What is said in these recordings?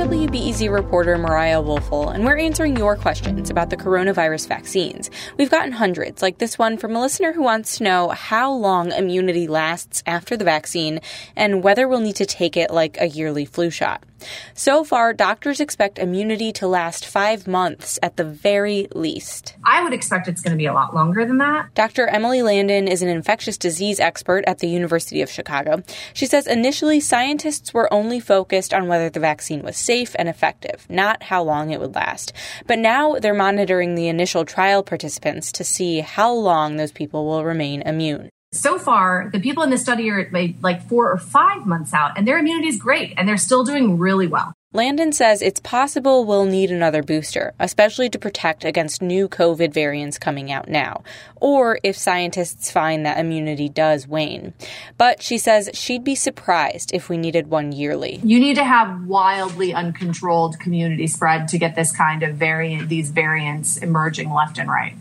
WBEZ reporter Mariah Woelfel, and we're answering your questions about the coronavirus vaccines. We've gotten hundreds, like this one from a listener who wants to know how long immunity lasts after the vaccine and whether we'll need to take it like a yearly flu shot. So far, doctors expect immunity to last five months at the very least. I would expect it's going to be a lot longer than that. Dr. Emily Landon is an infectious disease expert at the University of Chicago. She says initially scientists were only focused on whether the vaccine was safe and effective, not how long it would last. But now they're monitoring the initial trial participants to see how long those people will remain immune. So far, the people in this study are like four or five months out, and their immunity is great, and they're still doing really well. Landon says it's possible we'll need another booster, especially to protect against new COVID variants coming out now, or if scientists find that immunity does wane. But she says she'd be surprised if we needed one yearly. You need to have wildly uncontrolled community spread to get this kind of variant, these variants emerging left and right.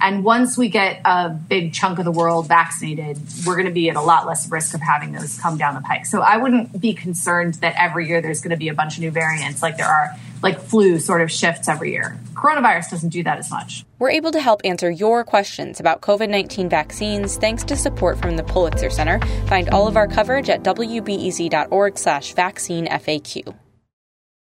And once we get a big chunk of the world vaccinated, we're going to be at a lot less risk of having those come down the pike. So I wouldn't be concerned that every year there's going to be a bunch of new variants like there are, like flu sort of shifts every year. Coronavirus doesn't do that as much. We're able to help answer your questions about COVID 19 vaccines thanks to support from the Pulitzer Center. Find all of our coverage at wbez.org slash vaccine FAQ.